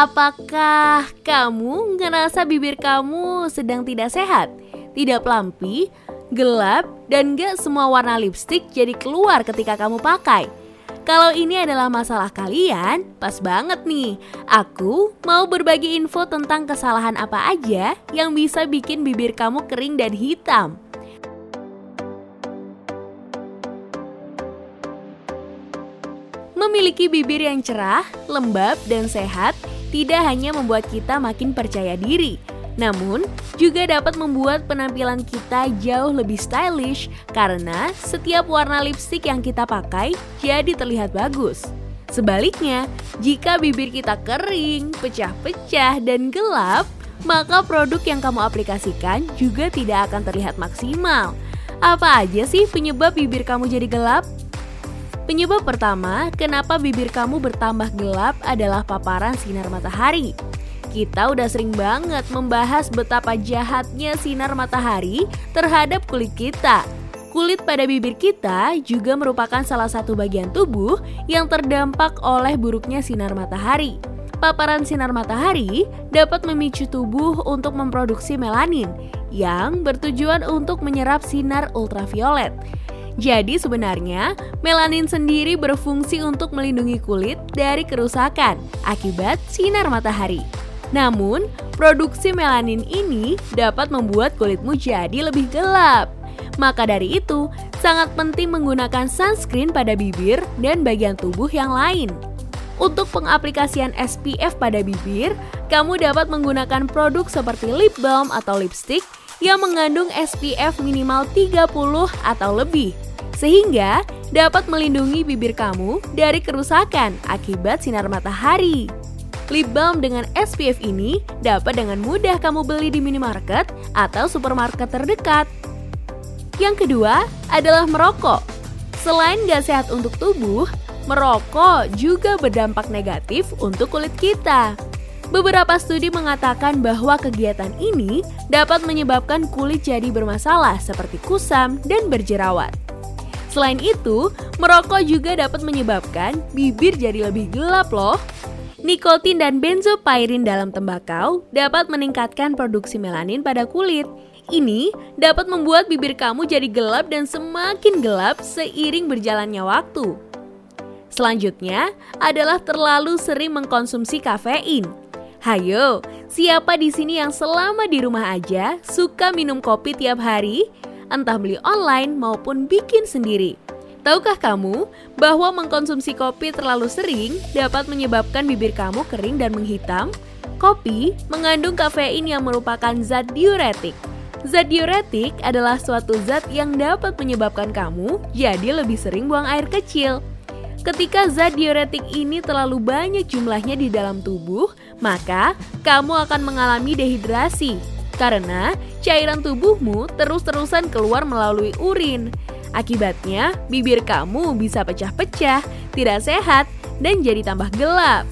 Apakah kamu ngerasa bibir kamu sedang tidak sehat? Tidak pelampi, gelap, dan gak semua warna lipstick jadi keluar ketika kamu pakai? Kalau ini adalah masalah kalian, pas banget nih. Aku mau berbagi info tentang kesalahan apa aja yang bisa bikin bibir kamu kering dan hitam. Memiliki bibir yang cerah, lembab, dan sehat tidak hanya membuat kita makin percaya diri, namun juga dapat membuat penampilan kita jauh lebih stylish karena setiap warna lipstick yang kita pakai jadi terlihat bagus. Sebaliknya, jika bibir kita kering, pecah-pecah, dan gelap, maka produk yang kamu aplikasikan juga tidak akan terlihat maksimal. Apa aja sih penyebab bibir kamu jadi gelap? Penyebab pertama, kenapa bibir kamu bertambah gelap adalah paparan sinar matahari. Kita udah sering banget membahas betapa jahatnya sinar matahari terhadap kulit kita. Kulit pada bibir kita juga merupakan salah satu bagian tubuh yang terdampak oleh buruknya sinar matahari. Paparan sinar matahari dapat memicu tubuh untuk memproduksi melanin yang bertujuan untuk menyerap sinar ultraviolet. Jadi sebenarnya melanin sendiri berfungsi untuk melindungi kulit dari kerusakan akibat sinar matahari. Namun, produksi melanin ini dapat membuat kulitmu jadi lebih gelap. Maka dari itu, sangat penting menggunakan sunscreen pada bibir dan bagian tubuh yang lain. Untuk pengaplikasian SPF pada bibir, kamu dapat menggunakan produk seperti lip balm atau lipstick yang mengandung SPF minimal 30 atau lebih sehingga dapat melindungi bibir kamu dari kerusakan akibat sinar matahari. Lip balm dengan SPF ini dapat dengan mudah kamu beli di minimarket atau supermarket terdekat. Yang kedua adalah merokok. Selain gak sehat untuk tubuh, merokok juga berdampak negatif untuk kulit kita. Beberapa studi mengatakan bahwa kegiatan ini dapat menyebabkan kulit jadi bermasalah seperti kusam dan berjerawat. Selain itu, merokok juga dapat menyebabkan bibir jadi lebih gelap loh. Nikotin dan benzopyrin dalam tembakau dapat meningkatkan produksi melanin pada kulit. Ini dapat membuat bibir kamu jadi gelap dan semakin gelap seiring berjalannya waktu. Selanjutnya adalah terlalu sering mengkonsumsi kafein. Hayo, siapa di sini yang selama di rumah aja suka minum kopi tiap hari? Entah beli online maupun bikin sendiri. Tahukah kamu bahwa mengkonsumsi kopi terlalu sering dapat menyebabkan bibir kamu kering dan menghitam? Kopi mengandung kafein yang merupakan zat diuretik. Zat diuretik adalah suatu zat yang dapat menyebabkan kamu jadi lebih sering buang air kecil. Ketika zat diuretik ini terlalu banyak jumlahnya di dalam tubuh, maka kamu akan mengalami dehidrasi karena cairan tubuhmu terus-terusan keluar melalui urin. Akibatnya, bibir kamu bisa pecah-pecah, tidak sehat, dan jadi tambah gelap.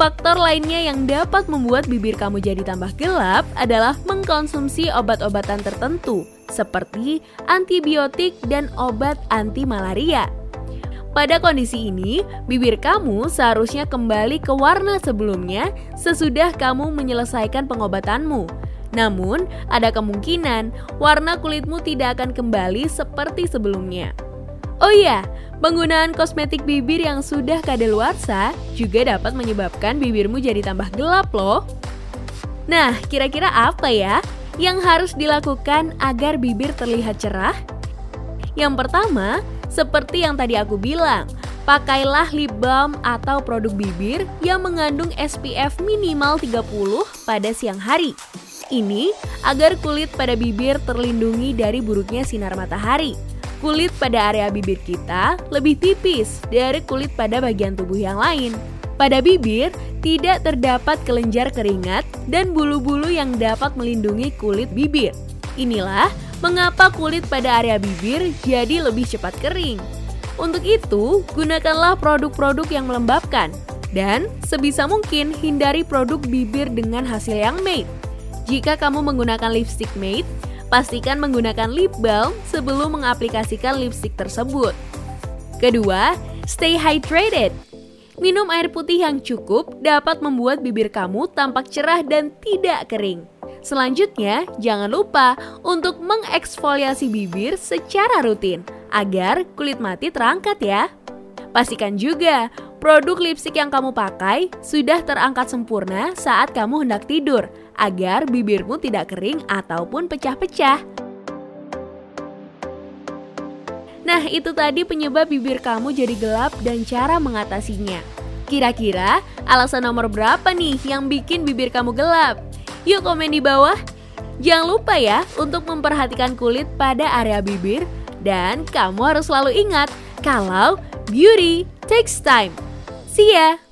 Faktor lainnya yang dapat membuat bibir kamu jadi tambah gelap adalah mengkonsumsi obat-obatan tertentu, seperti antibiotik dan obat anti malaria. Pada kondisi ini, bibir kamu seharusnya kembali ke warna sebelumnya sesudah kamu menyelesaikan pengobatanmu. Namun, ada kemungkinan warna kulitmu tidak akan kembali seperti sebelumnya. Oh iya, penggunaan kosmetik bibir yang sudah kadaluarsa juga dapat menyebabkan bibirmu jadi tambah gelap loh. Nah, kira-kira apa ya yang harus dilakukan agar bibir terlihat cerah? Yang pertama, seperti yang tadi aku bilang, pakailah lip balm atau produk bibir yang mengandung SPF minimal 30 pada siang hari ini agar kulit pada bibir terlindungi dari buruknya sinar matahari. Kulit pada area bibir kita lebih tipis dari kulit pada bagian tubuh yang lain. Pada bibir tidak terdapat kelenjar keringat dan bulu-bulu yang dapat melindungi kulit bibir. Inilah mengapa kulit pada area bibir jadi lebih cepat kering. Untuk itu, gunakanlah produk-produk yang melembabkan dan sebisa mungkin hindari produk bibir dengan hasil yang matte. Jika kamu menggunakan lipstick matte, pastikan menggunakan lip balm sebelum mengaplikasikan lipstick tersebut. Kedua, stay hydrated. Minum air putih yang cukup dapat membuat bibir kamu tampak cerah dan tidak kering. Selanjutnya, jangan lupa untuk mengeksfoliasi bibir secara rutin agar kulit mati terangkat ya. Pastikan juga produk lipstik yang kamu pakai sudah terangkat sempurna saat kamu hendak tidur agar bibirmu tidak kering ataupun pecah-pecah. Nah, itu tadi penyebab bibir kamu jadi gelap dan cara mengatasinya. Kira-kira alasan nomor berapa nih yang bikin bibir kamu gelap? Yuk komen di bawah. Jangan lupa ya untuk memperhatikan kulit pada area bibir dan kamu harus selalu ingat kalau beauty takes time. See ya!